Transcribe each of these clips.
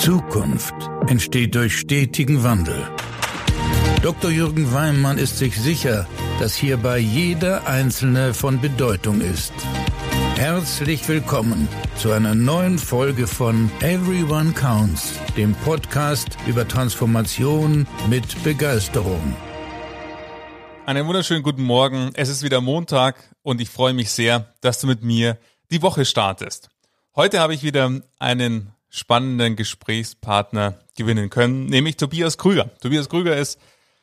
Zukunft entsteht durch stetigen Wandel. Dr. Jürgen Weimann ist sich sicher, dass hierbei jeder Einzelne von Bedeutung ist. Herzlich willkommen zu einer neuen Folge von Everyone Counts, dem Podcast über Transformation mit Begeisterung. Einen wunderschönen guten Morgen. Es ist wieder Montag und ich freue mich sehr, dass du mit mir die Woche startest. Heute habe ich wieder einen spannenden Gesprächspartner gewinnen können, nämlich Tobias Krüger. Tobias Krüger ist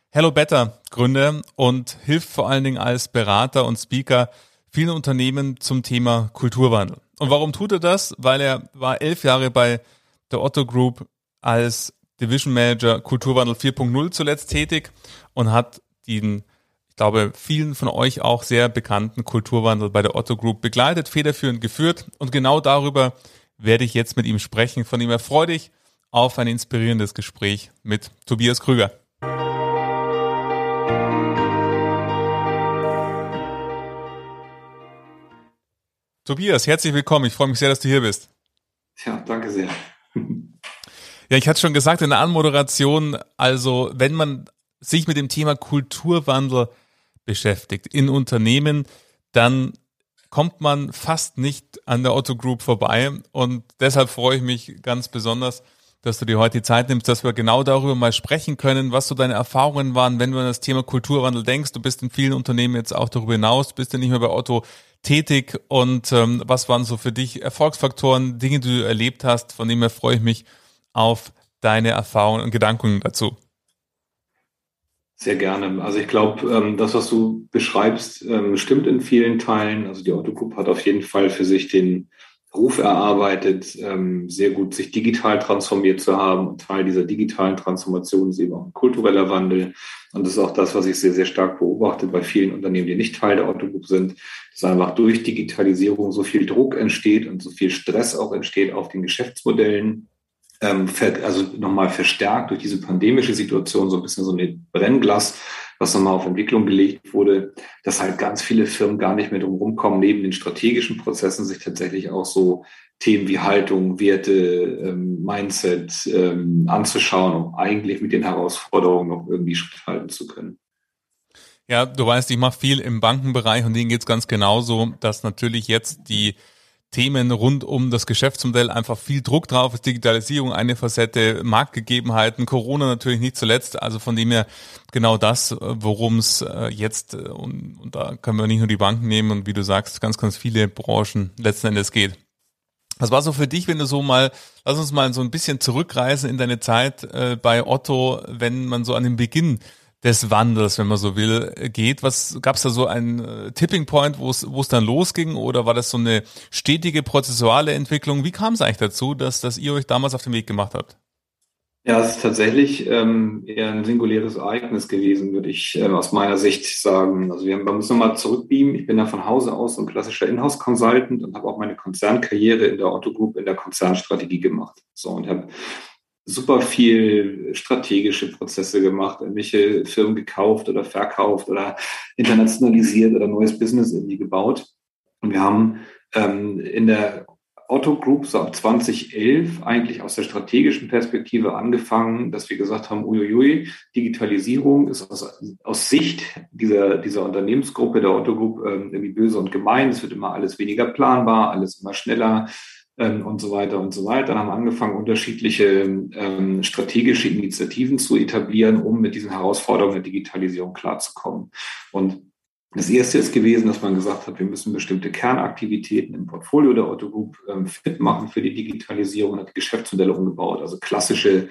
Hello Better Gründer und hilft vor allen Dingen als Berater und Speaker vielen Unternehmen zum Thema Kulturwandel. Und warum tut er das? Weil er war elf Jahre bei der Otto Group als Division Manager Kulturwandel 4.0 zuletzt tätig und hat den, ich glaube, vielen von euch auch sehr bekannten Kulturwandel bei der Otto Group begleitet, federführend geführt. Und genau darüber werde ich jetzt mit ihm sprechen. Von ihm erfreue dich auf ein inspirierendes Gespräch mit Tobias Krüger. Tobias, herzlich willkommen. Ich freue mich sehr, dass du hier bist. Ja, danke sehr. Ja, ich hatte schon gesagt in der Anmoderation, also wenn man sich mit dem Thema Kulturwandel beschäftigt in Unternehmen, dann kommt man fast nicht an der Otto Group vorbei. Und deshalb freue ich mich ganz besonders, dass du dir heute die Zeit nimmst, dass wir genau darüber mal sprechen können, was so deine Erfahrungen waren, wenn du an das Thema Kulturwandel denkst. Du bist in vielen Unternehmen jetzt auch darüber hinaus, bist ja nicht mehr bei Otto tätig und ähm, was waren so für dich Erfolgsfaktoren, Dinge, die du erlebt hast, von dem her freue ich mich auf deine Erfahrungen und Gedanken dazu. Sehr gerne. Also ich glaube, ähm, das, was du beschreibst, ähm, stimmt in vielen Teilen. Also die Autogroup hat auf jeden Fall für sich den Ruf erarbeitet, ähm, sehr gut sich digital transformiert zu haben. Und Teil dieser digitalen Transformation ist eben auch ein kultureller Wandel. Und das ist auch das, was ich sehr, sehr stark beobachte bei vielen Unternehmen, die nicht Teil der Autogroup sind, dass einfach durch Digitalisierung so viel Druck entsteht und so viel Stress auch entsteht auf den Geschäftsmodellen ähm, also nochmal verstärkt durch diese pandemische Situation, so ein bisschen so ein Brennglas, was nochmal auf Entwicklung gelegt wurde, dass halt ganz viele Firmen gar nicht mehr drum rumkommen, neben den strategischen Prozessen sich tatsächlich auch so Themen wie Haltung, Werte, ähm, Mindset ähm, anzuschauen, um eigentlich mit den Herausforderungen noch irgendwie Schritt halten zu können. Ja, du weißt, ich mache viel im Bankenbereich und denen geht's ganz genauso, dass natürlich jetzt die Themen rund um das Geschäftsmodell einfach viel Druck drauf ist. Digitalisierung eine Facette, Marktgegebenheiten, Corona natürlich nicht zuletzt. Also von dem her genau das, worum es äh, jetzt, äh, und, und da können wir nicht nur die Banken nehmen und wie du sagst, ganz, ganz viele Branchen letzten Endes geht. Was war so für dich, wenn du so mal, lass uns mal so ein bisschen zurückreisen in deine Zeit äh, bei Otto, wenn man so an den Beginn des Wandels, wenn man so will, geht. Was gab es da so einen äh, Tipping Point, wo es dann losging, oder war das so eine stetige prozessuale Entwicklung? Wie kam es eigentlich dazu, dass dass ihr euch damals auf den Weg gemacht habt? Ja, es ist tatsächlich ähm, eher ein singuläres Ereignis gewesen, würde ich äh, aus meiner Sicht sagen. Also wir haben, man muss nochmal zurückbeamen. Ich bin da von Hause aus ein klassischer Inhouse-Consultant und habe auch meine Konzernkarriere in der Otto Group in der Konzernstrategie gemacht. So und habe super viel strategische Prozesse gemacht, irgendwelche Firmen gekauft oder verkauft oder internationalisiert oder neues Business irgendwie gebaut. Und wir haben ähm, in der Otto Group so ab 2011 eigentlich aus der strategischen Perspektive angefangen, dass wir gesagt haben, uiuiui, Digitalisierung ist aus, aus Sicht dieser, dieser Unternehmensgruppe der Otto Group ähm, irgendwie böse und gemein. Es wird immer alles weniger planbar, alles immer schneller und so weiter und so weiter. Dann haben angefangen, unterschiedliche ähm, strategische Initiativen zu etablieren, um mit diesen Herausforderungen der Digitalisierung klarzukommen. Und das erste ist gewesen, dass man gesagt hat, wir müssen bestimmte Kernaktivitäten im Portfolio der Otto Group ähm, fit machen für die Digitalisierung und hat Geschäftsmodelle umgebaut, also klassische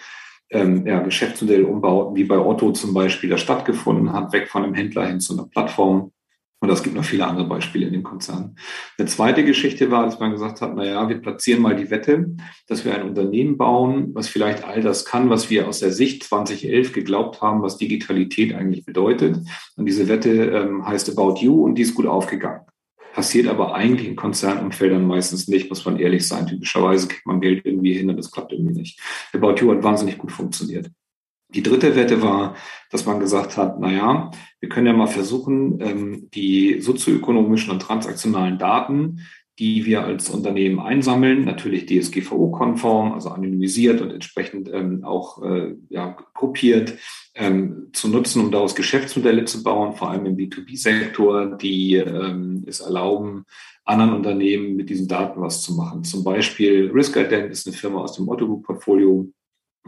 ähm, ja, Geschäftsmodellumbauten, wie bei Otto zum Beispiel, da stattgefunden hat, weg von einem Händler hin zu einer Plattform. Und es gibt noch viele andere Beispiele in dem Konzern. Eine zweite Geschichte war, dass man gesagt hat, na ja, wir platzieren mal die Wette, dass wir ein Unternehmen bauen, was vielleicht all das kann, was wir aus der Sicht 2011 geglaubt haben, was Digitalität eigentlich bedeutet. Und diese Wette ähm, heißt About You und die ist gut aufgegangen. Passiert aber eigentlich in Konzernumfeldern meistens nicht, muss man ehrlich sein. Typischerweise kriegt man Geld irgendwie hin und das klappt irgendwie nicht. About You hat wahnsinnig gut funktioniert. Die dritte Wette war, dass man gesagt hat, na ja, wir können ja mal versuchen, ähm, die sozioökonomischen und transaktionalen Daten, die wir als Unternehmen einsammeln, natürlich DSGVO-konform, also anonymisiert und entsprechend ähm, auch äh, ja, gruppiert, ähm, zu nutzen, um daraus Geschäftsmodelle zu bauen, vor allem im B2B-Sektor, die es erlauben, anderen Unternehmen mit diesen Daten was zu machen. Zum Beispiel Risk Ident ist eine Firma aus dem Otto Group Portfolio,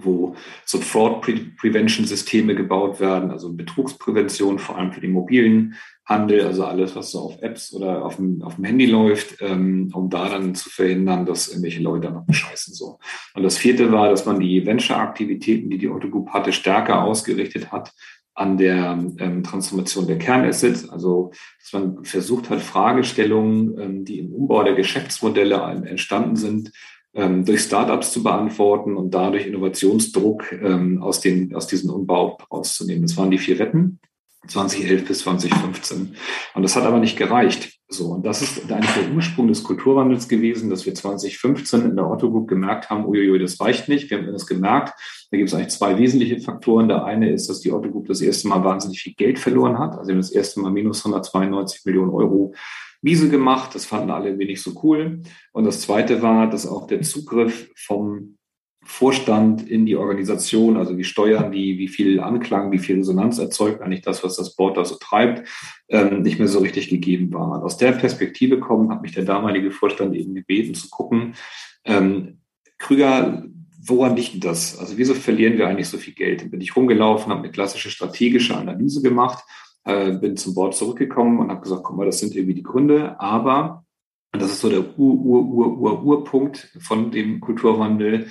wo so Fraud Prevention Systeme gebaut werden, also Betrugsprävention, vor allem für den mobilen Handel, also alles, was so auf Apps oder auf dem, auf dem Handy läuft, ähm, um da dann zu verhindern, dass irgendwelche Leute noch bescheißen so. Und das vierte war, dass man die Venture-Aktivitäten, die die Otto Group hatte, stärker ausgerichtet hat an der ähm, Transformation der Kernassets, also dass man versucht hat, Fragestellungen, ähm, die im Umbau der Geschäftsmodelle entstanden sind, ähm, durch Startups zu beantworten und dadurch Innovationsdruck ähm, aus, den, aus diesem Umbau rauszunehmen. Das waren die vier Wetten. 2011 bis 2015. Und das hat aber nicht gereicht. So, und das ist eigentlich der Ursprung des Kulturwandels gewesen, dass wir 2015 in der Otto Group gemerkt haben, uiuiui, das reicht nicht. Wir haben das gemerkt. Da gibt es eigentlich zwei wesentliche Faktoren. Der eine ist, dass die Otto Group das erste Mal wahnsinnig viel Geld verloren hat. Also das erste Mal minus 192 Millionen Euro Wiese gemacht. Das fanden alle wenig so cool. Und das zweite war, dass auch der Zugriff vom Vorstand in die Organisation, also wie steuern die, wie viel Anklang, wie viel Resonanz erzeugt eigentlich das, was das Board da so treibt, ähm, nicht mehr so richtig gegeben war. Und aus der Perspektive kommen, hat mich der damalige Vorstand eben gebeten zu gucken, ähm, Krüger, woran liegt das? Also wieso verlieren wir eigentlich so viel Geld? Bin ich rumgelaufen, habe eine klassische strategische Analyse gemacht, äh, bin zum Board zurückgekommen und habe gesagt, guck mal, das sind irgendwie die Gründe, aber und das ist so der Ur-Ur-Ur-Ur-Urpunkt von dem Kulturwandel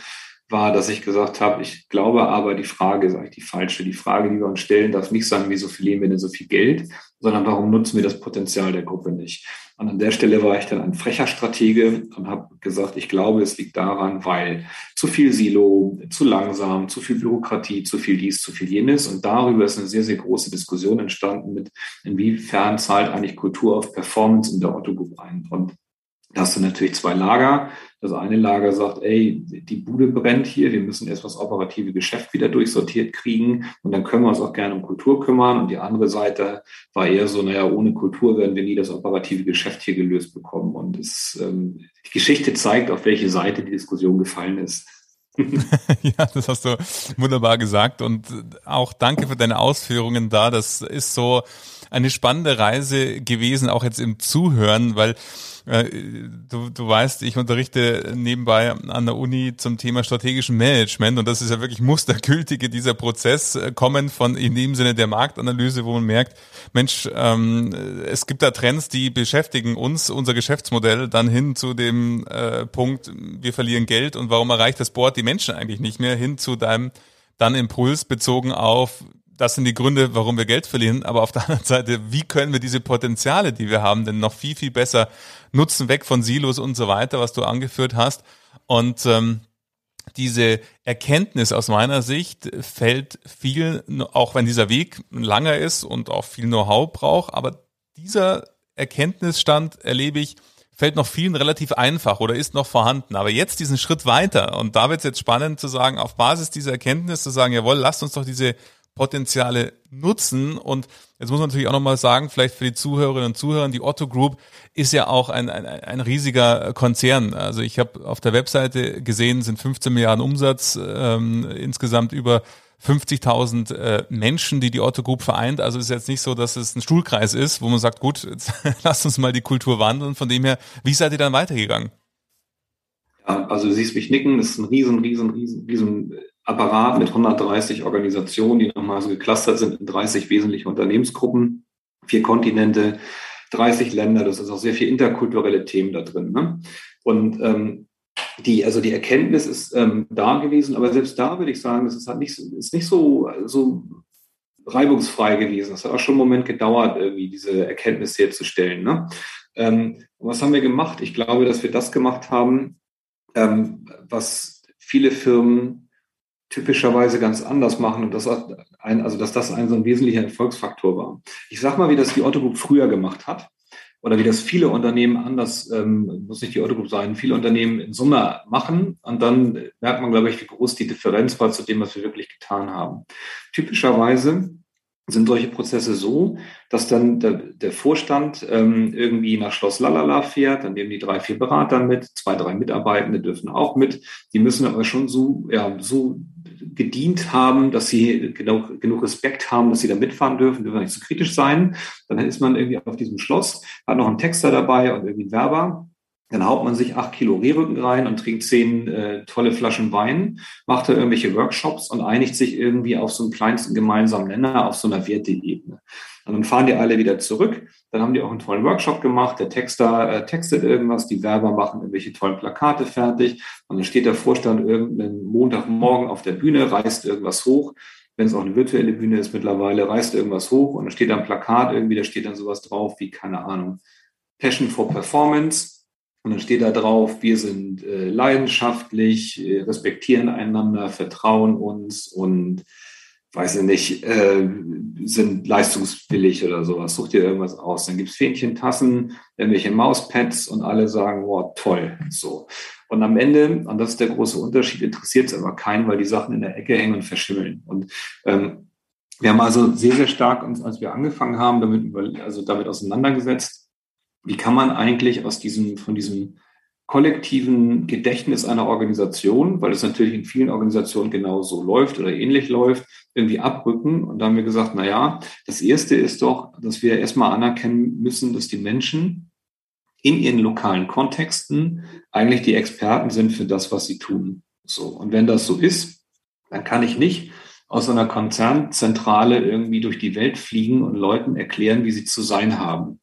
war, dass ich gesagt habe, ich glaube aber, die Frage ist eigentlich die falsche. Die Frage, die wir uns stellen, darf nicht sein, wieso verlieren wir denn so viel Geld, sondern warum nutzen wir das Potenzial der Gruppe nicht? Und an der Stelle war ich dann ein frecher Stratege und habe gesagt, ich glaube, es liegt daran, weil zu viel Silo, zu langsam, zu viel Bürokratie, zu viel dies, zu viel jenes. Und darüber ist eine sehr, sehr große Diskussion entstanden mit, inwiefern zahlt eigentlich Kultur auf Performance in der Otto Group ein. Und da hast du natürlich zwei Lager. Das eine Lager sagt, ey, die Bude brennt hier, wir müssen erst das operative Geschäft wieder durchsortiert kriegen und dann können wir uns auch gerne um Kultur kümmern. Und die andere Seite war eher so, naja, ohne Kultur werden wir nie das operative Geschäft hier gelöst bekommen. Und es, ähm, die Geschichte zeigt, auf welche Seite die Diskussion gefallen ist. ja, das hast du wunderbar gesagt und auch danke für deine Ausführungen da. Das ist so eine spannende Reise gewesen, auch jetzt im Zuhören, weil du, du weißt, ich unterrichte nebenbei an der Uni zum Thema strategischen Management und das ist ja wirklich mustergültige dieser Prozess, äh, kommen von in dem Sinne der Marktanalyse, wo man merkt, Mensch, ähm, es gibt da Trends, die beschäftigen uns, unser Geschäftsmodell, dann hin zu dem äh, Punkt, wir verlieren Geld und warum erreicht das Board die Menschen eigentlich nicht mehr, hin zu deinem dann Impuls bezogen auf, das sind die Gründe, warum wir Geld verlieren. Aber auf der anderen Seite, wie können wir diese Potenziale, die wir haben, denn noch viel, viel besser nutzen, weg von Silos und so weiter, was du angeführt hast. Und ähm, diese Erkenntnis aus meiner Sicht fällt viel, auch wenn dieser Weg langer ist und auch viel Know-how braucht, aber dieser Erkenntnisstand erlebe ich, fällt noch vielen relativ einfach oder ist noch vorhanden. Aber jetzt diesen Schritt weiter und da wird es jetzt spannend zu sagen, auf Basis dieser Erkenntnis zu sagen, jawohl, lasst uns doch diese Potenziale nutzen. Und jetzt muss man natürlich auch nochmal sagen, vielleicht für die Zuhörerinnen und Zuhörer, die Otto Group ist ja auch ein, ein, ein riesiger Konzern. Also ich habe auf der Webseite gesehen, sind 15 Milliarden Umsatz, ähm, insgesamt über 50.000 äh, Menschen, die die Otto Group vereint. Also ist jetzt nicht so, dass es ein Stuhlkreis ist, wo man sagt, gut, jetzt lasst uns mal die Kultur wandeln. Von dem her, wie seid ihr dann weitergegangen? Ja, also du siehst mich nicken, das ist ein riesen, riesen, riesen, riesen Apparat mit 130 Organisationen, die nochmal so geclustert sind in 30 wesentliche Unternehmensgruppen, vier Kontinente, 30 Länder. Das ist auch sehr viel interkulturelle Themen da drin. Ne? Und ähm, die, also die Erkenntnis ist ähm, da gewesen, aber selbst da würde ich sagen, das ist halt nicht, ist nicht so, so reibungsfrei gewesen. Das hat auch schon einen Moment gedauert, irgendwie diese Erkenntnis herzustellen. Ne? Ähm, was haben wir gemacht? Ich glaube, dass wir das gemacht haben, ähm, was viele Firmen typischerweise ganz anders machen und das ein, also dass das ein so ein wesentlicher Erfolgsfaktor war. Ich sag mal, wie das die Otto Group früher gemacht hat oder wie das viele Unternehmen anders, ähm, muss nicht die Otto Group sein, viele Unternehmen in Summe machen und dann merkt man, glaube ich, wie groß die Differenz war zu dem, was wir wirklich getan haben. Typischerweise sind solche Prozesse so, dass dann der, der Vorstand ähm, irgendwie nach Schloss Lalala fährt, dann nehmen die drei, vier Berater mit, zwei, drei Mitarbeitende dürfen auch mit. Die müssen aber schon so, ja, so gedient haben, dass sie genau, genug Respekt haben, dass sie da mitfahren dürfen, dürfen nicht zu so kritisch sein. Dann ist man irgendwie auf diesem Schloss, hat noch einen Texter dabei und irgendwie einen Werber. Dann haut man sich acht Kilo Rehrücken rein und trinkt zehn äh, tolle Flaschen Wein, macht da irgendwelche Workshops und einigt sich irgendwie auf so einen kleinsten gemeinsamen Nenner, auf so einer Werteebene. Und dann fahren die alle wieder zurück. Dann haben die auch einen tollen Workshop gemacht. Der Texter äh, textet irgendwas, die Werber machen irgendwelche tollen Plakate fertig. Und dann steht der Vorstand irgendeinen Montagmorgen auf der Bühne, reißt irgendwas hoch. Wenn es auch eine virtuelle Bühne ist mittlerweile, reißt irgendwas hoch und dann steht da ein Plakat irgendwie, da steht dann sowas drauf wie, keine Ahnung, Passion for Performance und dann steht da drauf, wir sind äh, leidenschaftlich, äh, respektieren einander, vertrauen uns und weiß ich nicht, äh, sind leistungswillig oder sowas. Such dir irgendwas aus. Dann gibt's Fähnchentassen, irgendwelche Mauspads und alle sagen, wow, toll. So. Und am Ende, und das ist der große Unterschied, interessiert es aber keinen, weil die Sachen in der Ecke hängen und verschimmeln. Und ähm, wir haben also sehr, sehr stark uns, als wir angefangen haben, damit, also damit auseinandergesetzt, wie kann man eigentlich aus diesem, von diesem kollektiven Gedächtnis einer Organisation, weil es natürlich in vielen Organisationen genauso läuft oder ähnlich läuft, irgendwie abrücken. Und da haben wir gesagt, na ja, das erste ist doch, dass wir erstmal anerkennen müssen, dass die Menschen in ihren lokalen Kontexten eigentlich die Experten sind für das, was sie tun. So. Und wenn das so ist, dann kann ich nicht aus einer Konzernzentrale irgendwie durch die Welt fliegen und Leuten erklären, wie sie zu sein haben.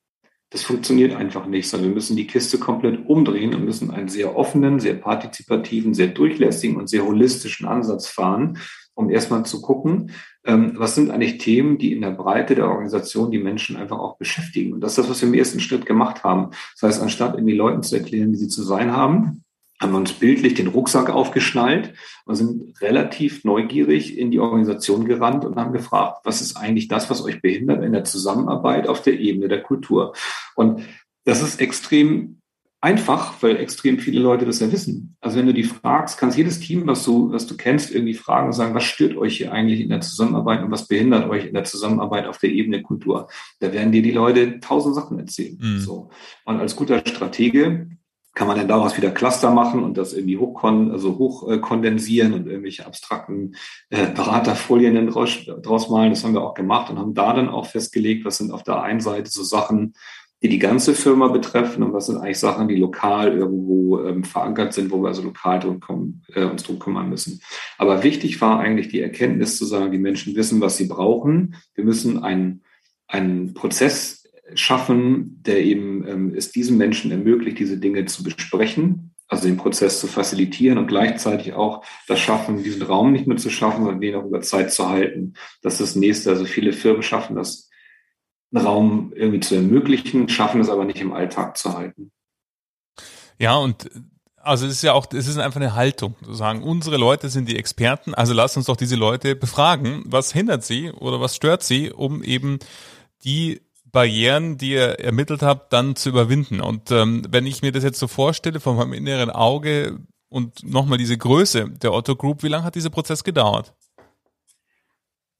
Das funktioniert einfach nicht, sondern wir müssen die Kiste komplett umdrehen und müssen einen sehr offenen, sehr partizipativen, sehr durchlässigen und sehr holistischen Ansatz fahren, um erstmal zu gucken, ähm, was sind eigentlich Themen, die in der Breite der Organisation die Menschen einfach auch beschäftigen. Und das ist das, was wir im ersten Schritt gemacht haben. Das heißt, anstatt irgendwie Leuten zu erklären, wie sie zu sein haben, haben wir uns bildlich den Rucksack aufgeschnallt und sind relativ neugierig in die Organisation gerannt und haben gefragt, was ist eigentlich das, was euch behindert in der Zusammenarbeit auf der Ebene der Kultur? Und das ist extrem einfach, weil extrem viele Leute das ja wissen. Also wenn du die fragst, kannst jedes Team, was du, was du kennst, irgendwie fragen und sagen, was stört euch hier eigentlich in der Zusammenarbeit und was behindert euch in der Zusammenarbeit auf der Ebene Kultur? Da werden dir die Leute tausend Sachen erzählen. Mhm. So. Und als guter Stratege kann man dann daraus wieder Cluster machen und das irgendwie hochkon also hochkondensieren äh, und irgendwelche abstrakten äh, Beraterfolien draus, draus malen. Das haben wir auch gemacht und haben da dann auch festgelegt, was sind auf der einen Seite so Sachen, die die ganze Firma betreffen und was sind eigentlich Sachen, die lokal irgendwo ähm, verankert sind, wo wir also lokal drum kommen, äh, uns drum kümmern müssen. Aber wichtig war eigentlich die Erkenntnis zu sagen, die Menschen wissen, was sie brauchen. Wir müssen einen, einen Prozess schaffen, der eben ähm, es diesen Menschen ermöglicht, diese Dinge zu besprechen, also den Prozess zu facilitieren und gleichzeitig auch das Schaffen, diesen Raum nicht nur zu schaffen, sondern den auch über Zeit zu halten. Das ist das Nächste. Also viele Firmen schaffen das, einen Raum irgendwie zu ermöglichen, schaffen es aber nicht im Alltag zu halten. Ja, und also es ist ja auch, es ist einfach eine Haltung, zu sagen, unsere Leute sind die Experten, also lass uns doch diese Leute befragen, was hindert sie oder was stört sie, um eben die Barrieren, die ihr ermittelt habt, dann zu überwinden. Und ähm, wenn ich mir das jetzt so vorstelle, von meinem inneren Auge und nochmal diese Größe der Otto Group, wie lange hat dieser Prozess gedauert?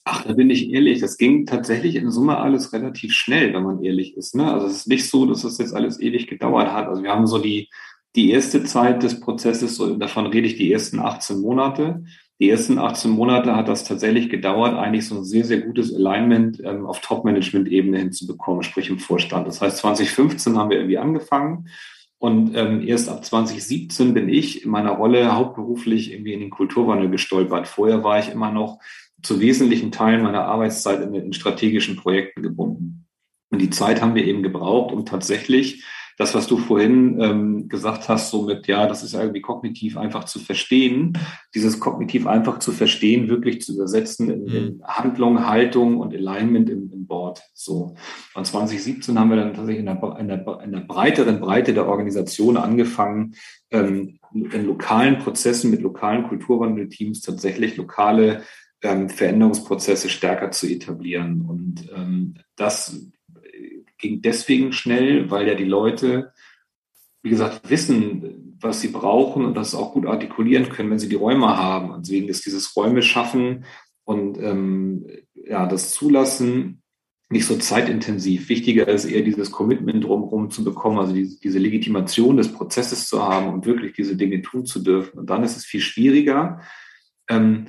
Ach, da bin ich ehrlich, das ging tatsächlich in Summe alles relativ schnell, wenn man ehrlich ist. Ne? Also es ist nicht so, dass das jetzt alles ewig gedauert hat. Also wir haben so die, die erste Zeit des Prozesses, so, davon rede ich die ersten 18 Monate. Die ersten 18 Monate hat das tatsächlich gedauert, eigentlich so ein sehr, sehr gutes Alignment ähm, auf Top-Management-Ebene hinzubekommen, sprich im Vorstand. Das heißt, 2015 haben wir irgendwie angefangen und ähm, erst ab 2017 bin ich in meiner Rolle hauptberuflich irgendwie in den Kulturwandel gestolpert. Vorher war ich immer noch zu wesentlichen Teilen meiner Arbeitszeit in, in strategischen Projekten gebunden. Und die Zeit haben wir eben gebraucht, um tatsächlich das, was du vorhin ähm, gesagt hast, so mit, ja, das ist irgendwie kognitiv einfach zu verstehen, dieses kognitiv einfach zu verstehen, wirklich zu übersetzen in, in mhm. Handlung, Haltung und Alignment im, im Board. So. Und 2017 haben wir dann tatsächlich in der, in der, in der breiteren Breite der Organisation angefangen, ähm, in lokalen Prozessen mit lokalen Kulturwandelteams tatsächlich lokale ähm, Veränderungsprozesse stärker zu etablieren. Und ähm, das ging deswegen schnell, weil ja die Leute, wie gesagt, wissen, was sie brauchen und das auch gut artikulieren können, wenn sie die Räume haben. Und deswegen ist dieses Räume schaffen und ähm, ja, das Zulassen nicht so zeitintensiv. Wichtiger ist eher dieses Commitment drumherum zu bekommen, also diese, diese Legitimation des Prozesses zu haben und wirklich diese Dinge tun zu dürfen. Und dann ist es viel schwieriger, ähm,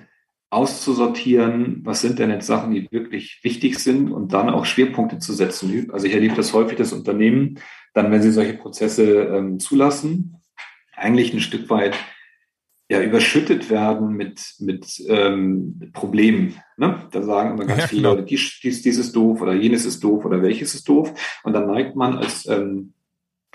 auszusortieren, was sind denn jetzt Sachen, die wirklich wichtig sind und dann auch Schwerpunkte zu setzen. Also ich erlebe das häufig, das Unternehmen, dann, wenn sie solche Prozesse ähm, zulassen, eigentlich ein Stück weit ja, überschüttet werden mit, mit ähm, Problemen. Ne? Da sagen immer ganz ja, viele Leute, dies, dies, dies ist doof oder jenes ist doof oder welches ist doof. Und dann neigt man als ähm,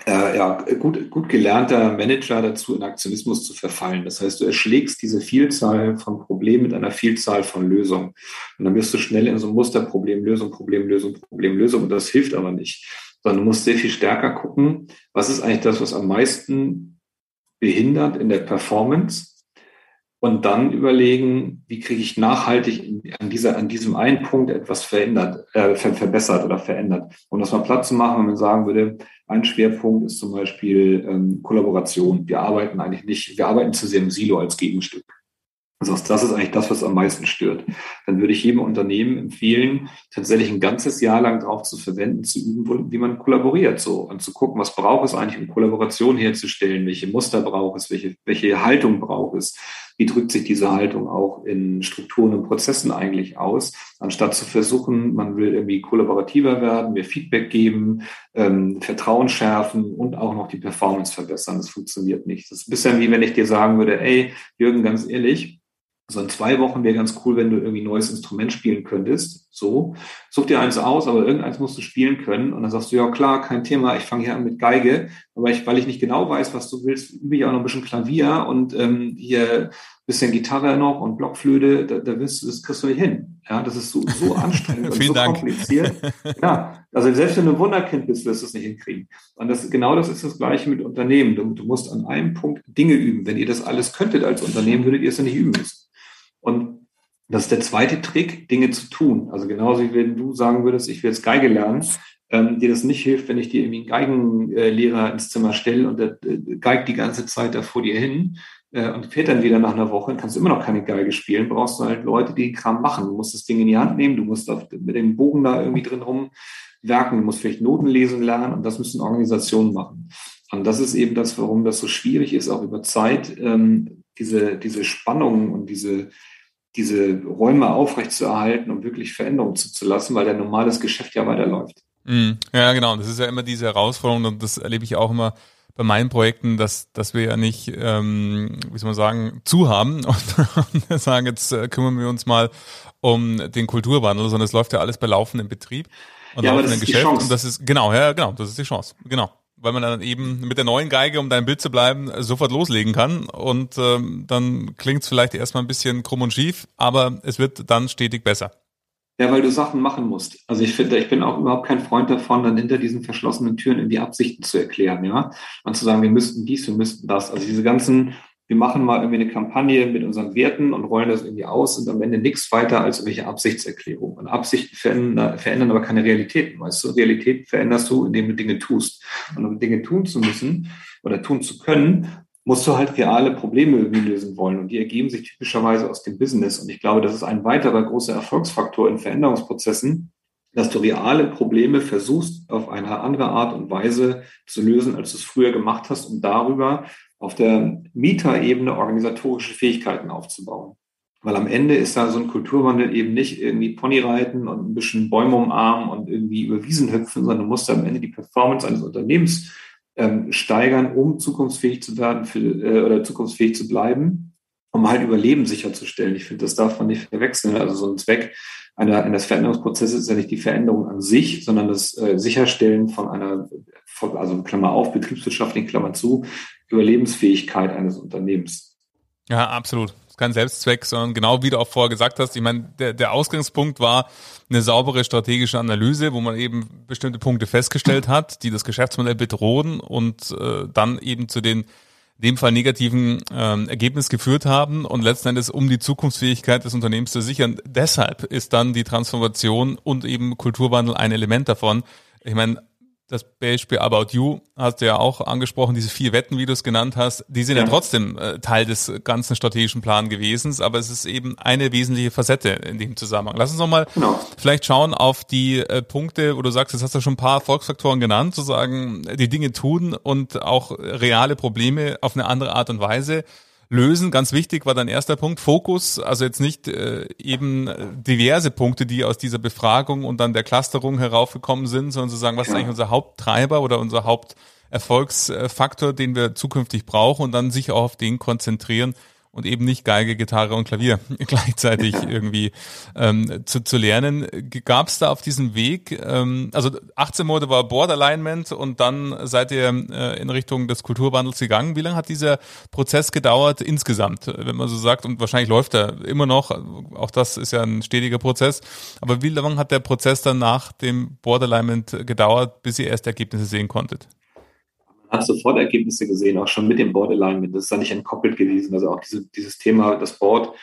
äh, ja, gut, gut gelernter Manager dazu, in Aktionismus zu verfallen. Das heißt, du erschlägst diese Vielzahl von Problemen mit einer Vielzahl von Lösungen. Und dann wirst du schnell in so ein Muster Problemlösung, Problemlösung, Problemlösung. Und das hilft aber nicht. Sondern du musst sehr viel stärker gucken, was ist eigentlich das, was am meisten behindert in der Performance und dann überlegen, wie kriege ich nachhaltig an, dieser, an diesem einen Punkt etwas verändert, äh, ver verbessert oder verändert. Um das mal platt zu machen, wenn man sagen würde, ein Schwerpunkt ist zum Beispiel ähm, Kollaboration. Wir arbeiten eigentlich nicht, wir arbeiten zu sehr im Silo als Gegenstück. Also das ist eigentlich das, was am meisten stört. Dann würde ich jedem Unternehmen empfehlen, tatsächlich ein ganzes Jahr lang darauf zu verwenden, zu üben, wie man kollaboriert, so und zu gucken, was braucht es eigentlich, um Kollaboration herzustellen, welche Muster braucht es, welche, welche Haltung braucht es, wie drückt sich diese Haltung auch in Strukturen und Prozessen eigentlich aus, anstatt zu versuchen, man will irgendwie kollaborativer werden, mehr Feedback geben, ähm, Vertrauen schärfen und auch noch die Performance verbessern. Das funktioniert nicht. Das ist ein bisschen wie wenn ich dir sagen würde, ey, Jürgen, ganz ehrlich, so in zwei Wochen wäre ganz cool, wenn du irgendwie ein neues Instrument spielen könntest. So, such dir eins aus, aber irgendeins musst du spielen können. Und dann sagst du, ja klar, kein Thema, ich fange hier an mit Geige. Aber ich, weil ich nicht genau weiß, was du willst, übe ich auch noch ein bisschen Klavier und ähm, hier ein bisschen Gitarre noch und Blockflöte, da, da wirst du, das kriegst du nicht hin. Ja, das ist so, so anstrengend und so Dank. kompliziert. Ja, also selbst wenn du ein Wunderkind bist, wirst du es nicht hinkriegen. Und das, genau das ist das Gleiche mit Unternehmen. Du, du musst an einem Punkt Dinge üben. Wenn ihr das alles könntet als Unternehmen, würdet ihr es ja nicht üben müssen. Und das ist der zweite Trick, Dinge zu tun. Also genauso wie wenn du sagen würdest, ich will jetzt Geige lernen, ähm, dir das nicht hilft, wenn ich dir irgendwie einen Geigenlehrer ins Zimmer stelle und der äh, geigt die ganze Zeit da vor dir hin äh, und fährt dann wieder nach einer Woche, kannst du immer noch keine Geige spielen, brauchst du halt Leute, die den Kram machen. Du musst das Ding in die Hand nehmen, du musst mit dem Bogen da irgendwie drin rumwerken, du musst vielleicht Noten lesen lernen und das müssen Organisationen machen. Und das ist eben das, warum das so schwierig ist, auch über Zeit, ähm, diese, diese Spannungen und diese, diese Räume aufrechtzuerhalten und wirklich Veränderungen zuzulassen, weil der normales Geschäft ja weiterläuft. Mm, ja, genau. Das ist ja immer diese Herausforderung und das erlebe ich auch immer bei meinen Projekten, dass, dass wir ja nicht, ähm, wie soll man sagen, zu haben und, und sagen, jetzt äh, kümmern wir uns mal um den Kulturwandel, sondern es läuft ja alles bei laufendem Betrieb und ja, laufendem Geschäft. Und das ist, genau, ja, genau, das ist die Chance. Genau weil man dann eben mit der neuen Geige, um dein Bild zu bleiben, sofort loslegen kann. Und ähm, dann klingt es vielleicht erstmal ein bisschen krumm und schief, aber es wird dann stetig besser. Ja, weil du Sachen machen musst. Also ich finde, ich bin auch überhaupt kein Freund davon, dann hinter diesen verschlossenen Türen in die Absichten zu erklären, ja. Und zu sagen, wir müssten dies, wir müssten das. Also diese ganzen wir machen mal irgendwie eine Kampagne mit unseren Werten und rollen das irgendwie aus und am Ende nichts weiter als irgendwelche Absichtserklärungen. Und Absichten verändern, verändern aber keine Realitäten, weißt du? Realität veränderst du, indem du Dinge tust. Und um Dinge tun zu müssen oder tun zu können, musst du halt reale Probleme irgendwie lösen wollen. Und die ergeben sich typischerweise aus dem Business. Und ich glaube, das ist ein weiterer großer Erfolgsfaktor in Veränderungsprozessen, dass du reale Probleme versuchst, auf eine andere Art und Weise zu lösen, als du es früher gemacht hast, um darüber auf der Mieterebene organisatorische Fähigkeiten aufzubauen. Weil am Ende ist da so ein Kulturwandel eben nicht irgendwie Ponyreiten und ein bisschen Bäume umarmen und irgendwie über Wiesen hüpfen, sondern du musst am Ende die Performance eines Unternehmens ähm, steigern, um zukunftsfähig zu werden für, äh, oder zukunftsfähig zu bleiben, um halt Überleben sicherzustellen. Ich finde, das darf man nicht verwechseln. Also so ein Zweck einer, eines Veränderungsprozesses ist ja nicht die Veränderung an sich, sondern das äh, Sicherstellen von einer, von, also Klammer auf, betriebswirtschaftlichen Klammer zu, Überlebensfähigkeit eines Unternehmens. Ja, absolut. Kein Selbstzweck, sondern genau wie du auch vorher gesagt hast, ich meine, der, der Ausgangspunkt war eine saubere strategische Analyse, wo man eben bestimmte Punkte festgestellt hat, die das Geschäftsmodell bedrohen und äh, dann eben zu den dem Fall negativen ähm, Ergebnis geführt haben und letzten Endes um die Zukunftsfähigkeit des Unternehmens zu sichern. Deshalb ist dann die Transformation und eben Kulturwandel ein Element davon. Ich meine, das Beispiel About You hast du ja auch angesprochen, diese vier Wetten, wie du es genannt hast, die sind ja, ja trotzdem äh, Teil des ganzen strategischen Plan gewesen, aber es ist eben eine wesentliche Facette in dem Zusammenhang. Lass uns nochmal genau. vielleicht schauen auf die äh, Punkte, wo du sagst, jetzt hast du schon ein paar Erfolgsfaktoren genannt, zu sagen, die Dinge tun und auch reale Probleme auf eine andere Art und Weise lösen. Ganz wichtig war dein erster Punkt, Fokus, also jetzt nicht äh, eben diverse Punkte, die aus dieser Befragung und dann der Clusterung heraufgekommen sind, sondern zu sagen, was ist eigentlich unser Haupttreiber oder unser Haupterfolgsfaktor, den wir zukünftig brauchen und dann sich auch auf den konzentrieren und eben nicht Geige, Gitarre und Klavier gleichzeitig irgendwie ähm, zu, zu lernen. Gab es da auf diesem Weg, ähm, also 18 Monate war Board Alignment und dann seid ihr äh, in Richtung des Kulturwandels gegangen. Wie lange hat dieser Prozess gedauert insgesamt, wenn man so sagt? Und wahrscheinlich läuft er immer noch, auch das ist ja ein stetiger Prozess. Aber wie lange hat der Prozess dann nach dem Board Alignment gedauert, bis ihr erste Ergebnisse sehen konntet? Hat sofort Ergebnisse gesehen, auch schon mit dem Board Alignment. Das ist da nicht entkoppelt gewesen. Also auch diese, dieses Thema, das Board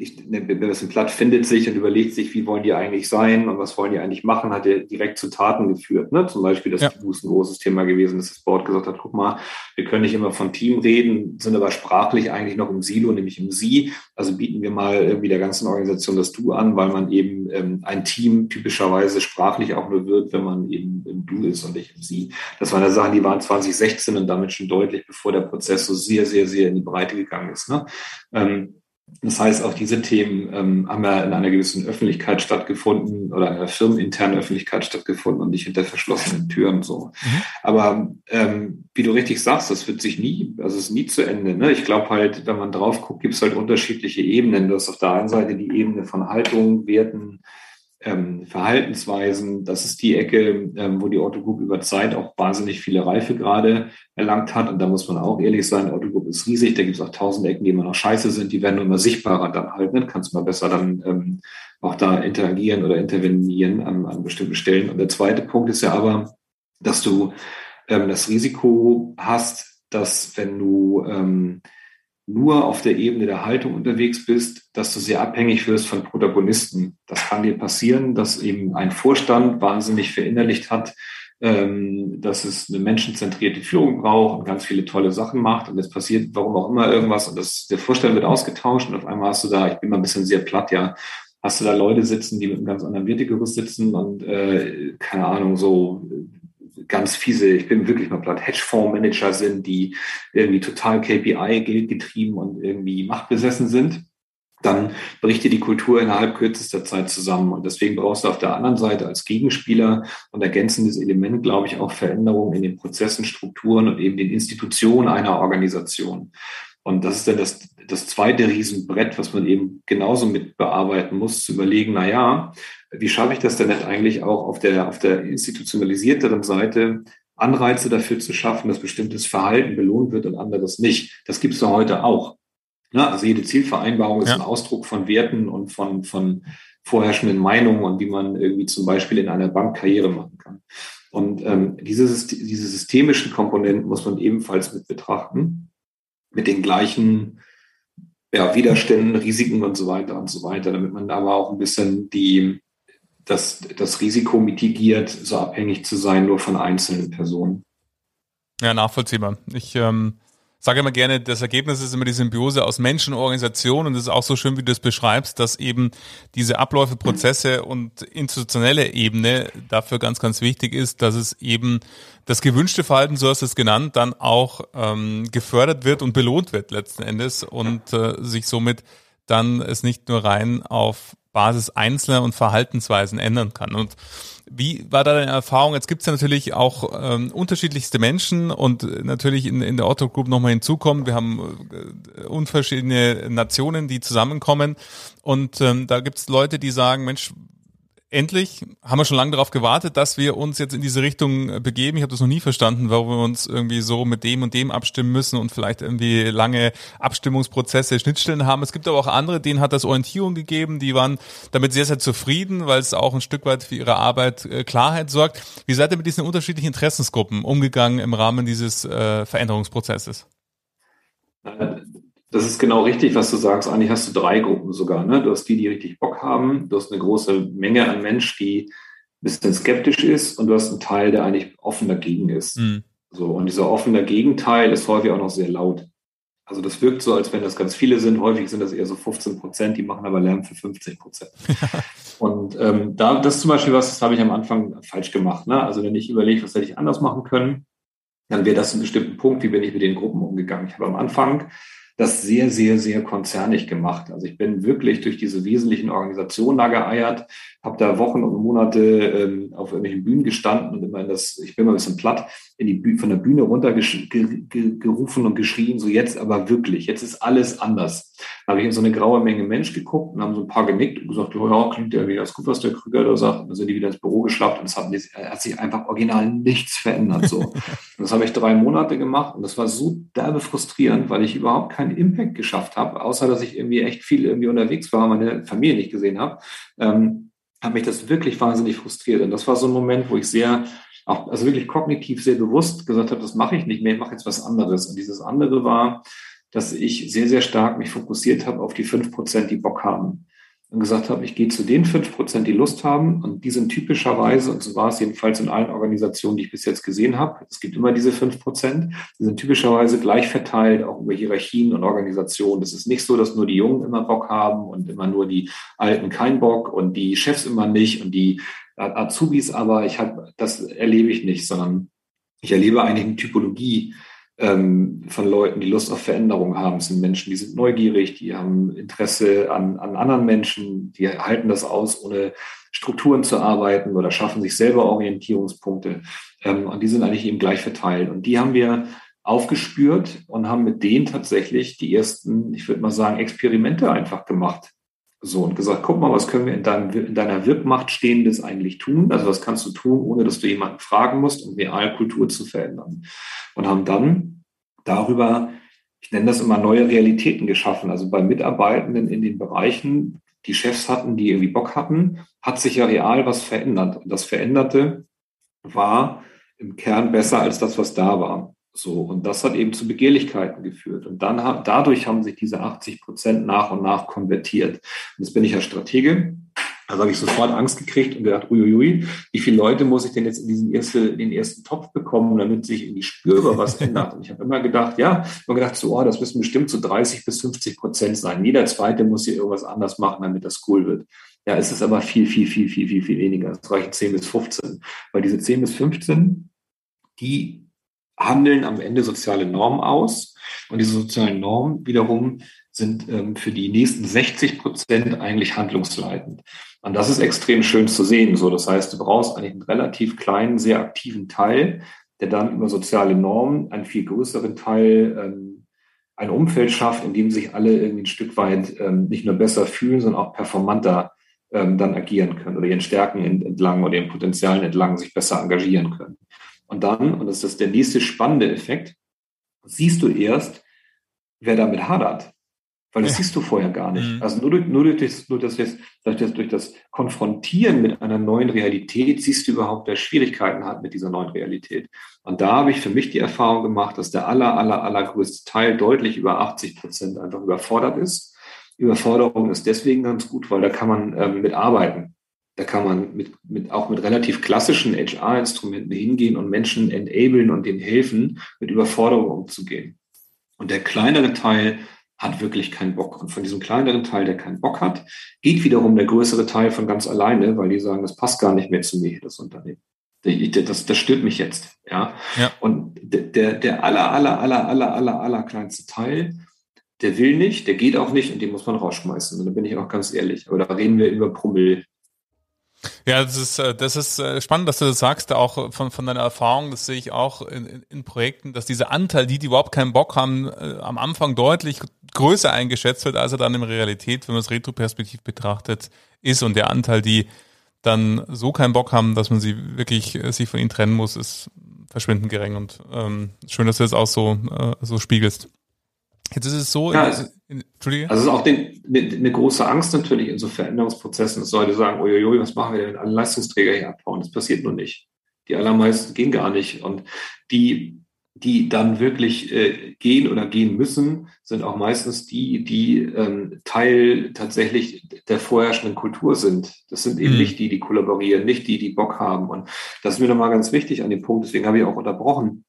ich, das Platt findet sich und überlegt sich, wie wollen die eigentlich sein und was wollen die eigentlich machen, hat er direkt zu Taten geführt. Ne? Zum Beispiel das ja. ein großes Thema gewesen, dass das Board gesagt hat, guck mal, wir können nicht immer von Team reden, sind aber sprachlich eigentlich noch im Silo, nämlich im Sie. Also bieten wir mal irgendwie der ganzen Organisation das Du an, weil man eben ähm, ein Team typischerweise sprachlich auch nur wird, wenn man eben im Du ist und nicht im Sie. Das waren ja Sachen, die waren 2016 und damit schon deutlich, bevor der Prozess so sehr, sehr, sehr in die Breite gegangen ist. Ne? Ähm, das heißt, auch diese Themen ähm, haben ja in einer gewissen Öffentlichkeit stattgefunden oder in einer firmeninternen Öffentlichkeit stattgefunden und nicht hinter verschlossenen Türen so. Mhm. Aber ähm, wie du richtig sagst, das wird sich nie, also es ist nie zu Ende. Ne? Ich glaube halt, wenn man drauf guckt, gibt es halt unterschiedliche Ebenen. Du hast auf der einen Seite die Ebene von Haltung, Werten, ähm, Verhaltensweisen. Das ist die Ecke, ähm, wo die Otto über Zeit auch wahnsinnig viele Reifegrade erlangt hat. Und da muss man auch ehrlich sein, Otto ist riesig. Da gibt es auch tausend Ecken, die immer noch scheiße sind. Die werden nur immer sichtbarer dann halt. Ne? Kannst mal besser dann ähm, auch da interagieren oder intervenieren an, an bestimmten Stellen. Und der zweite Punkt ist ja aber, dass du ähm, das Risiko hast, dass wenn du ähm, nur auf der Ebene der Haltung unterwegs bist, dass du sehr abhängig wirst von Protagonisten. Das kann dir passieren, dass eben ein Vorstand wahnsinnig verinnerlicht hat, ähm, dass es eine menschenzentrierte Führung braucht und ganz viele tolle Sachen macht. Und es passiert, warum auch immer, irgendwas. Und das, der Vorstand wird ausgetauscht und auf einmal hast du da, ich bin mal ein bisschen sehr platt, ja, hast du da Leute sitzen, die mit einem ganz anderen Wertegerüst sitzen und äh, keine Ahnung, so ganz fiese, ich bin wirklich mal platt, Hedgefondsmanager sind, die irgendwie total KPI-Geld getrieben und irgendwie machtbesessen sind, dann bricht dir die Kultur innerhalb kürzester Zeit zusammen. Und deswegen brauchst du auf der anderen Seite als Gegenspieler und ergänzendes Element, glaube ich, auch Veränderungen in den Prozessen, Strukturen und eben den Institutionen einer Organisation. Und das ist dann das, das zweite Riesenbrett, was man eben genauso mit bearbeiten muss, zu überlegen, na ja, wie schaffe ich das denn nicht eigentlich auch auf der, auf der institutionalisierteren Seite, Anreize dafür zu schaffen, dass bestimmtes Verhalten belohnt wird und anderes nicht. Das gibt es ja heute auch. Ja, also jede Zielvereinbarung ist ja. ein Ausdruck von Werten und von, von vorherrschenden Meinungen und wie man irgendwie zum Beispiel in einer Bank Karriere machen kann. Und ähm, diese, diese systemischen Komponenten muss man ebenfalls mit betrachten, mit den gleichen ja, Widerständen, Risiken und so weiter und so weiter, damit man aber auch ein bisschen die, das, das Risiko mitigiert, so abhängig zu sein nur von einzelnen Personen. Ja, nachvollziehbar. Ich ähm, sage immer gerne, das Ergebnis ist immer die Symbiose aus Menschen und Organisation und es ist auch so schön, wie du es beschreibst, dass eben diese Abläufe, Prozesse und institutionelle Ebene dafür ganz, ganz wichtig ist, dass es eben das gewünschte Verhalten, so hast du es genannt, dann auch ähm, gefördert wird und belohnt wird letzten Endes und äh, sich somit dann es nicht nur rein auf Basis einzelner und Verhaltensweisen ändern kann. Und wie war da deine Erfahrung? Jetzt gibt es ja natürlich auch ähm, unterschiedlichste Menschen und natürlich in, in der Otto Group nochmal hinzukommen. Wir haben äh, unverschiedene Nationen, die zusammenkommen und ähm, da gibt es Leute, die sagen, Mensch, endlich haben wir schon lange darauf gewartet, dass wir uns jetzt in diese Richtung äh, begeben. Ich habe das noch nie verstanden, warum wir uns irgendwie so mit dem und dem abstimmen müssen und vielleicht irgendwie lange Abstimmungsprozesse, Schnittstellen haben. Es gibt aber auch andere, denen hat das Orientierung gegeben, die waren damit sehr, sehr zufrieden, weil es auch ein Stück weit für ihre Arbeit äh, Klarheit sorgt. Wie seid ihr mit diesen unterschiedlichen Interessensgruppen umgegangen im Rahmen dieses äh, Veränderungsprozesses? Das ist genau richtig, was du sagst. Eigentlich hast du drei Gruppen sogar. Ne? Du hast die, die richtig Bock haben. Du hast eine große Menge an Menschen, die bisschen skeptisch ist und du hast einen Teil, der eigentlich offen dagegen ist. Mhm. So, und dieser offene Gegenteil ist häufig auch noch sehr laut. Also das wirkt so, als wenn das ganz viele sind. Häufig sind das eher so 15 Prozent, die machen aber Lärm für 50 Prozent. und ähm, da, das ist zum Beispiel was, das habe ich am Anfang falsch gemacht. Ne? Also wenn ich überlege, was hätte ich anders machen können, dann wäre das ein bestimmter Punkt, wie bin ich mit den Gruppen umgegangen. Ich habe am Anfang das sehr, sehr, sehr konzernig gemacht. Also ich bin wirklich durch diese wesentlichen Organisationen da geeiert, habe da Wochen und Monate ähm, auf irgendwelchen Bühnen gestanden und immer in das, ich bin mal ein bisschen platt, in die Bühne, von der Bühne runter gerufen und geschrien, so jetzt aber wirklich, jetzt ist alles anders. Da habe ich in so eine graue Menge Mensch geguckt und haben so ein paar genickt und gesagt, ja, ja klingt ja wie das gut, was der Krüger da sagt. Und dann sind die wieder ins Büro geschlappt und es hat, hat, sich einfach original nichts verändert. So. und das habe ich drei Monate gemacht und das war so derbe frustrierend, weil ich überhaupt keinen Impact geschafft habe, außer dass ich irgendwie echt viel irgendwie unterwegs war, meine Familie nicht gesehen habe. Ähm, hat mich das wirklich wahnsinnig frustriert. Und das war so ein Moment, wo ich sehr, auch, also wirklich kognitiv sehr bewusst gesagt habe, das mache ich nicht mehr, ich mache jetzt was anderes. Und dieses andere war, dass ich sehr, sehr stark mich fokussiert habe auf die fünf Prozent, die Bock haben und gesagt habe, ich gehe zu den fünf Prozent, die Lust haben. Und die sind typischerweise, und so war es jedenfalls in allen Organisationen, die ich bis jetzt gesehen habe, es gibt immer diese fünf Prozent, die sind typischerweise gleich verteilt, auch über Hierarchien und Organisationen. Es ist nicht so, dass nur die Jungen immer Bock haben und immer nur die Alten keinen Bock und die Chefs immer nicht und die Azubis aber, ich habe, das erlebe ich nicht, sondern ich erlebe eigentlich eine Typologie, ähm, von Leuten, die Lust auf Veränderung haben. Es sind Menschen, die sind neugierig, die haben Interesse an, an anderen Menschen, die halten das aus, ohne Strukturen zu arbeiten oder schaffen sich selber Orientierungspunkte. Ähm, und die sind eigentlich eben gleich verteilt. Und die haben wir aufgespürt und haben mit denen tatsächlich die ersten, ich würde mal sagen, Experimente einfach gemacht. So und gesagt, guck mal, was können wir in, deinem, in deiner Wirkmacht Stehendes eigentlich tun? Also was kannst du tun, ohne dass du jemanden fragen musst, um Realkultur zu verändern? Und haben dann darüber, ich nenne das immer neue Realitäten geschaffen. Also bei Mitarbeitenden in den Bereichen, die Chefs hatten, die irgendwie Bock hatten, hat sich ja real was verändert. Und das Veränderte war im Kern besser als das, was da war. So, und das hat eben zu Begehrlichkeiten geführt. Und dann dadurch haben sich diese 80 Prozent nach und nach konvertiert. Und jetzt bin ich ja Stratege. Also habe ich sofort Angst gekriegt und gedacht, uiuiui, wie viele Leute muss ich denn jetzt in diesen erste, den ersten Topf bekommen, damit sich irgendwie spürbar was ändert? Und ich habe immer gedacht, ja, immer gedacht, so, oh, das müssen bestimmt so 30 bis 50 Prozent sein. Jeder zweite muss hier irgendwas anders machen, damit das cool wird. Ja, es ist aber viel, viel, viel, viel, viel, viel weniger. Es reichen 10 bis 15. Weil diese 10 bis 15, die handeln am Ende soziale Normen aus. Und diese sozialen Normen wiederum sind ähm, für die nächsten 60 Prozent eigentlich handlungsleitend. Und das ist extrem schön zu sehen. So, das heißt, du brauchst eigentlich einen relativ kleinen, sehr aktiven Teil, der dann über soziale Normen einen viel größeren Teil ähm, ein Umfeld schafft, in dem sich alle irgendwie ein Stück weit ähm, nicht nur besser fühlen, sondern auch performanter ähm, dann agieren können oder ihren Stärken entlang oder ihren Potenzialen entlang sich besser engagieren können. Und dann, und das ist der nächste spannende Effekt, siehst du erst, wer damit hadert. Weil das ja. siehst du vorher gar nicht. Mhm. Also nur durch, nur durch das, nur das durch das, durch das Konfrontieren mit einer neuen Realität siehst du überhaupt, wer Schwierigkeiten hat mit dieser neuen Realität. Und da habe ich für mich die Erfahrung gemacht, dass der aller, aller, allergrößte Teil deutlich über 80 Prozent einfach überfordert ist. Überforderung ist deswegen ganz gut, weil da kann man ähm, mitarbeiten. Da kann man mit, mit, auch mit relativ klassischen HR-Instrumenten hingehen und Menschen enablen und denen helfen, mit Überforderung umzugehen. Und der kleinere Teil hat wirklich keinen Bock. Und von diesem kleineren Teil, der keinen Bock hat, geht wiederum der größere Teil von ganz alleine, weil die sagen, das passt gar nicht mehr zu mir, das Unternehmen. Das, das stört mich jetzt. Ja. ja. Und der, der aller, aller, aller, aller, aller, aller kleinste Teil, der will nicht, der geht auch nicht und den muss man rausschmeißen. Und da bin ich auch ganz ehrlich. Aber da reden wir über Promille. Ja, das ist, äh, das ist äh, spannend, dass du das sagst, auch von, von deiner Erfahrung, das sehe ich auch in, in Projekten, dass dieser Anteil, die, die überhaupt keinen Bock haben, äh, am Anfang deutlich größer eingeschätzt wird, als er dann in Realität, wenn man es retroperspektiv betrachtet, ist. Und der Anteil, die dann so keinen Bock haben, dass man sie wirklich sich von ihnen trennen muss, ist verschwindend gering. Und ähm, schön, dass du das auch so, äh, so spiegelst. Jetzt ist es so, ja, in, in. Also es ist auch den, eine große Angst natürlich in so Veränderungsprozessen, dass Leute sagen, uiuiui, was machen wir denn, wenn alle Leistungsträger hier abbauen? Das passiert nur nicht. Die allermeisten gehen gar nicht. Und die, die dann wirklich äh, gehen oder gehen müssen, sind auch meistens die, die ähm, Teil tatsächlich der vorherrschenden Kultur sind. Das sind eben mhm. nicht die, die kollaborieren, nicht die, die Bock haben. Und das ist mir nochmal ganz wichtig an dem Punkt, deswegen habe ich auch unterbrochen.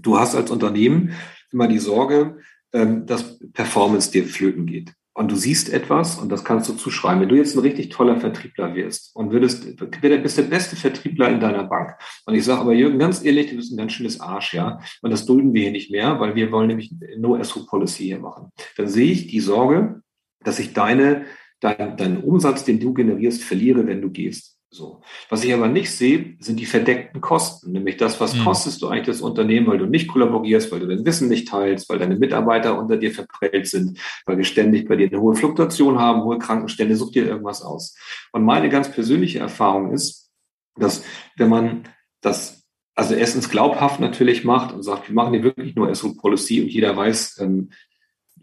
Du hast als Unternehmen immer die Sorge, ähm, dass Performance dir flöten geht und du siehst etwas und das kannst du zuschreiben. Wenn du jetzt ein richtig toller Vertriebler wirst und würdest, bist der beste Vertriebler in deiner Bank. Und ich sage aber, Jürgen, ganz ehrlich, du bist ein ganz schönes Arsch, ja. Und das dulden wir hier nicht mehr, weil wir wollen nämlich No-SO-Policy hier machen. Dann sehe ich die Sorge, dass ich deine, dein, deinen Umsatz, den du generierst, verliere, wenn du gehst. So. Was ich aber nicht sehe, sind die verdeckten Kosten, nämlich das, was mhm. kostest du eigentlich das Unternehmen, weil du nicht kollaborierst, weil du dein Wissen nicht teilst, weil deine Mitarbeiter unter dir verprellt sind, weil wir ständig bei dir eine hohe Fluktuation haben, hohe Krankenstände, such dir irgendwas aus. Und meine ganz persönliche Erfahrung ist, dass wenn man das also erstens glaubhaft natürlich macht und sagt, wir machen hier wirklich nur SO Policy und jeder weiß, ähm,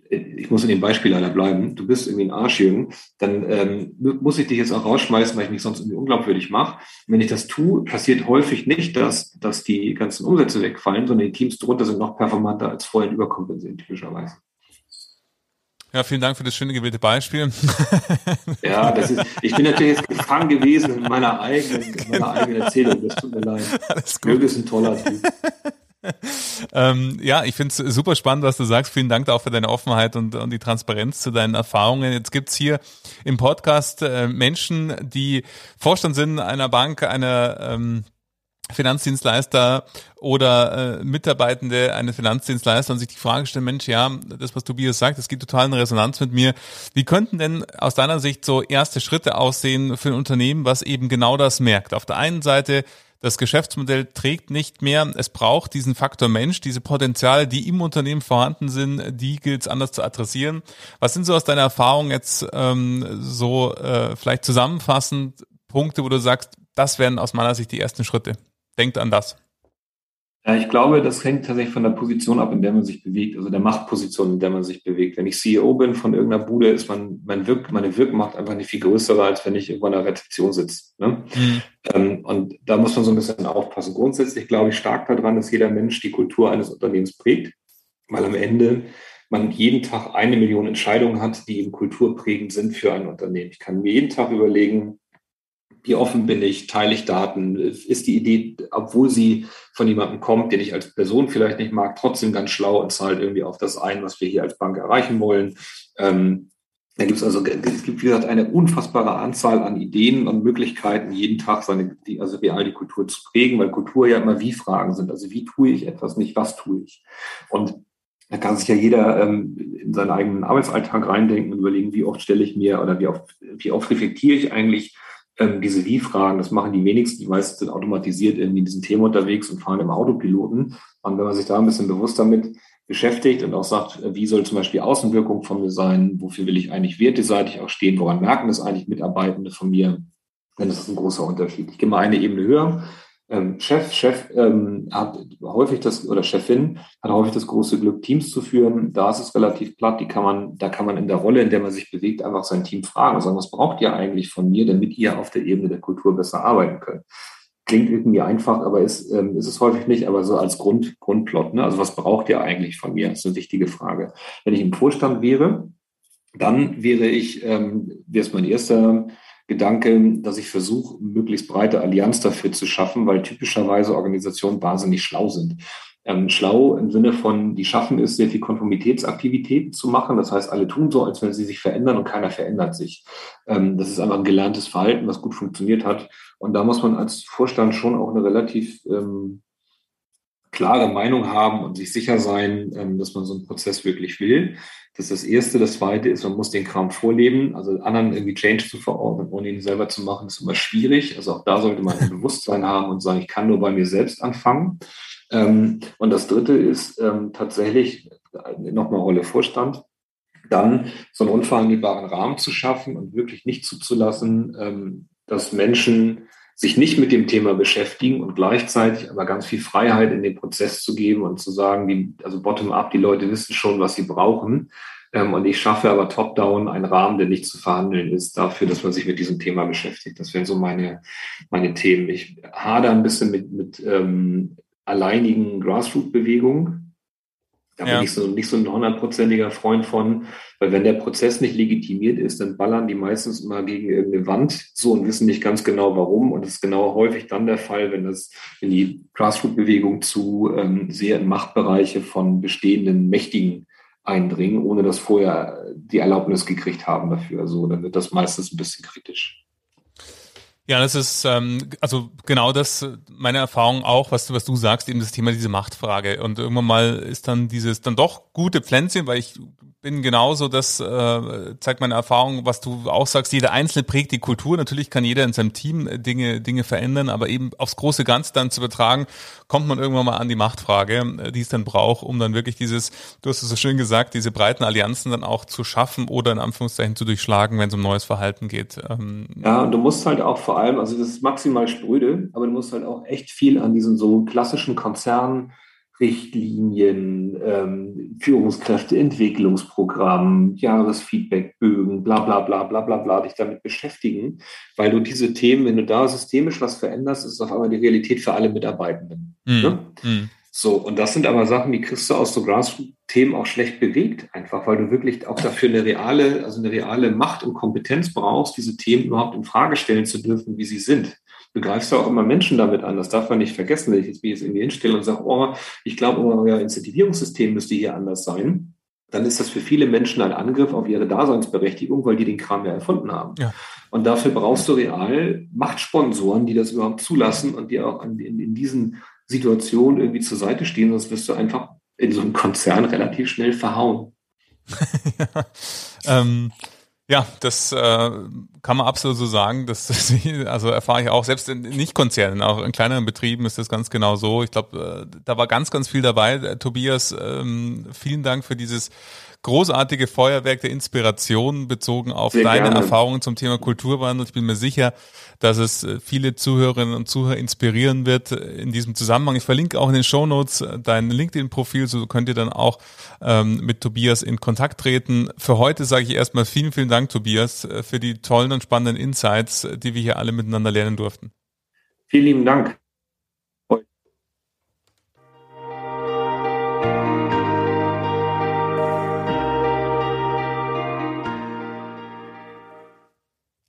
ich muss in dem Beispiel leider bleiben, du bist irgendwie ein Arschjürgen, dann ähm, muss ich dich jetzt auch rausschmeißen, weil ich mich sonst irgendwie unglaubwürdig mache. Wenn ich das tue, passiert häufig nicht, dass, dass die ganzen Umsätze wegfallen, sondern die Teams drunter sind noch performanter als vorhin überkompensiert, typischerweise. Ja, vielen Dank für das schöne gewählte Beispiel. Ja, das ist, ich bin natürlich jetzt gefangen gewesen in meiner eigenen, in meiner eigenen Erzählung. Das tut mir leid. Alles gut. Jürgen ist ein toller Typ. ähm, ja, ich finde es super spannend, was du sagst. Vielen Dank auch für deine Offenheit und, und die Transparenz zu deinen Erfahrungen. Jetzt gibt's hier im Podcast äh, Menschen, die Vorstand sind einer Bank, einer ähm, Finanzdienstleister oder äh, Mitarbeitende eines Finanzdienstleisters und sich die Frage stellen, Mensch, ja, das, was Tobias sagt, das geht total in Resonanz mit mir. Wie könnten denn aus deiner Sicht so erste Schritte aussehen für ein Unternehmen, was eben genau das merkt? Auf der einen Seite das Geschäftsmodell trägt nicht mehr. Es braucht diesen Faktor Mensch, diese Potenziale, die im Unternehmen vorhanden sind, die gilt es anders zu adressieren. Was sind so aus deiner Erfahrung jetzt ähm, so äh, vielleicht zusammenfassend Punkte, wo du sagst, das wären aus meiner Sicht die ersten Schritte? Denkt an das. Ja, ich glaube, das hängt tatsächlich von der Position ab, in der man sich bewegt, also der Machtposition, in der man sich bewegt. Wenn ich CEO bin von irgendeiner Bude, ist man, mein Wirk, meine Wirkmacht einfach nicht viel größer, als wenn ich irgendwo an der Rezeption sitze. Ne? Mhm. Ähm, und da muss man so ein bisschen aufpassen. Grundsätzlich glaube ich stark daran, dass jeder Mensch die Kultur eines Unternehmens prägt, weil am Ende man jeden Tag eine Million Entscheidungen hat, die eben kulturprägend sind für ein Unternehmen. Ich kann mir jeden Tag überlegen, wie offen bin ich, teile ich Daten, ist die Idee, obwohl sie von jemandem kommt, den ich als Person vielleicht nicht mag, trotzdem ganz schlau und zahlt irgendwie auf das ein, was wir hier als Bank erreichen wollen. Ähm, da gibt es also, es gibt, wie gesagt, eine unfassbare Anzahl an Ideen und Möglichkeiten, jeden Tag seine, die, also real die Kultur zu prägen, weil Kultur ja immer Wie-Fragen sind. Also wie tue ich etwas, nicht was tue ich. Und da kann sich ja jeder ähm, in seinen eigenen Arbeitsalltag reindenken und überlegen, wie oft stelle ich mir oder wie oft, wie oft reflektiere ich eigentlich ähm, diese Wie-Fragen, das machen die wenigsten. Die meisten sind automatisiert irgendwie in diesem Thema unterwegs und fahren im Autopiloten. Und wenn man sich da ein bisschen bewusst damit beschäftigt und auch sagt, wie soll zum Beispiel Außenwirkung von mir sein, wofür will ich eigentlich werteseitig auch stehen, woran merken das eigentlich Mitarbeitende von mir, dann ist das ein großer Unterschied. Ich gehe mal eine Ebene höher ähm, Chef, Chef ähm, hat häufig das, oder Chefin hat häufig das große Glück, Teams zu führen. Da ist es relativ platt, die kann man, da kann man in der Rolle, in der man sich bewegt, einfach sein Team fragen sagen, was braucht ihr eigentlich von mir, damit ihr auf der Ebene der Kultur besser arbeiten könnt. Klingt irgendwie einfach, aber ist, ähm, ist es häufig nicht, aber so als Grund, Grundplot, ne? Also was braucht ihr eigentlich von mir? Das ist eine wichtige Frage. Wenn ich im Vorstand wäre, dann wäre ich, ähm, wäre es mein erster Gedanke, dass ich versuche, möglichst breite Allianz dafür zu schaffen, weil typischerweise Organisationen wahnsinnig schlau sind. Ähm, schlau im Sinne von, die schaffen es, sehr viel Konformitätsaktivitäten zu machen. Das heißt, alle tun so, als wenn sie sich verändern und keiner verändert sich. Ähm, das ist einfach ein gelerntes Verhalten, was gut funktioniert hat. Und da muss man als Vorstand schon auch eine relativ ähm, klare Meinung haben und sich sicher sein, ähm, dass man so einen Prozess wirklich will. Das ist das Erste. Das Zweite ist, man muss den Kram vorleben. Also anderen irgendwie Change zu verordnen, ohne ihn selber zu machen, ist immer schwierig. Also auch da sollte man ein Bewusstsein haben und sagen, ich kann nur bei mir selbst anfangen. Ähm, und das Dritte ist ähm, tatsächlich nochmal Rolle Vorstand. Dann so einen unverhandelbaren Rahmen zu schaffen und wirklich nicht zuzulassen, dass Menschen sich nicht mit dem Thema beschäftigen und gleichzeitig aber ganz viel Freiheit in den Prozess zu geben und zu sagen, die, also bottom-up, die Leute wissen schon, was sie brauchen. Ähm, und ich schaffe aber top-down einen Rahmen, der nicht zu verhandeln ist, dafür, dass man sich mit diesem Thema beschäftigt. Das wären so meine, meine Themen. Ich hader ein bisschen mit, mit ähm, alleinigen Grassroot-Bewegung. Da ja. bin ich so, nicht so ein hundertprozentiger Freund von, weil wenn der Prozess nicht legitimiert ist, dann ballern die meistens immer gegen irgendeine Wand so und wissen nicht ganz genau warum. Und das ist genau häufig dann der Fall, wenn das, wenn die Grassroot-Bewegung zu ähm, sehr in Machtbereiche von bestehenden Mächtigen eindringen, ohne dass vorher die Erlaubnis gekriegt haben dafür. Also dann wird das meistens ein bisschen kritisch. Ja, das ist ähm, also genau das meine Erfahrung auch, was du was du sagst, eben das Thema diese Machtfrage. Und irgendwann mal ist dann dieses dann doch gute Pflänzchen, weil ich bin genauso, das äh, zeigt meine Erfahrung, was du auch sagst, jeder Einzelne prägt die Kultur. Natürlich kann jeder in seinem Team äh, Dinge, Dinge verändern, aber eben aufs große Ganze dann zu übertragen, kommt man irgendwann mal an die Machtfrage, äh, die es dann braucht, um dann wirklich dieses, du hast es so schön gesagt, diese breiten Allianzen dann auch zu schaffen oder in Anführungszeichen zu durchschlagen, wenn es um neues Verhalten geht. Ähm, ja, und du musst halt auch vor allem, also das ist maximal spröde, aber du musst halt auch echt viel an diesen so klassischen Konzernen Richtlinien, ähm, Führungskräfteentwicklungsprogramm, Jahresfeedbackbögen, bla bla bla bla bla bla, dich damit beschäftigen, weil du diese Themen, wenn du da systemisch was veränderst, ist auf einmal die Realität für alle Mitarbeitenden. Mm. Ne? Mm. So, und das sind aber Sachen, die kriegst du aus so Grassroot-Themen auch schlecht bewegt, einfach weil du wirklich auch dafür eine reale, also eine reale Macht und Kompetenz brauchst, diese Themen überhaupt in Frage stellen zu dürfen, wie sie sind begreifst du auch immer Menschen damit an. Das darf man nicht vergessen, wenn ich jetzt mich jetzt irgendwie hinstelle und sage, oh, ich glaube, euer Incentivierungssystem müsste hier anders sein. Dann ist das für viele Menschen ein Angriff auf ihre Daseinsberechtigung, weil die den Kram ja erfunden haben. Ja. Und dafür brauchst du real Machtsponsoren, die das überhaupt zulassen und die auch in, in, in diesen Situationen irgendwie zur Seite stehen, sonst wirst du einfach in so einem Konzern relativ schnell verhauen. ja, ähm, ja, das äh, kann man absolut so sagen. Das, das also erfahre ich auch selbst in Nicht-Konzernen, auch in kleineren Betrieben ist das ganz genau so. Ich glaube, äh, da war ganz, ganz viel dabei. Äh, Tobias, ähm, vielen Dank für dieses großartige Feuerwerk der Inspiration bezogen auf Sehr deine gerne. Erfahrungen zum Thema Kulturwandel. Ich bin mir sicher, dass es äh, viele Zuhörerinnen und Zuhörer inspirieren wird in diesem Zusammenhang. Ich verlinke auch in den Show Notes dein LinkedIn-Profil, so könnt ihr dann auch ähm, mit Tobias in Kontakt treten. Für heute sage ich erstmal vielen, vielen Dank, Tobias, für die tollen und spannenden Insights, die wir hier alle miteinander lernen durften. Vielen lieben Dank.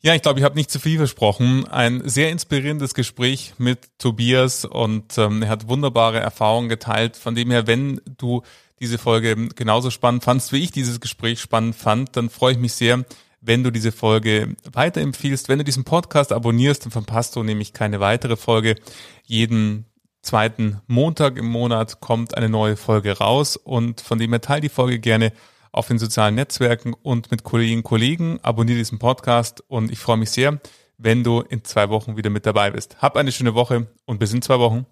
Ja, ich glaube, ich habe nicht zu viel versprochen. Ein sehr inspirierendes Gespräch mit Tobias und ähm, er hat wunderbare Erfahrungen geteilt. Von dem her, wenn du diese Folge genauso spannend fandst, wie ich dieses Gespräch spannend fand, dann freue ich mich sehr, wenn du diese Folge weiterempfiehlst. Wenn du diesen Podcast abonnierst, dann verpasst du nämlich keine weitere Folge. Jeden zweiten Montag im Monat kommt eine neue Folge raus und von dem her teil die Folge gerne auf den sozialen Netzwerken und mit Kolleginnen und Kollegen. Abonniere diesen Podcast und ich freue mich sehr, wenn du in zwei Wochen wieder mit dabei bist. Hab eine schöne Woche und bis in zwei Wochen.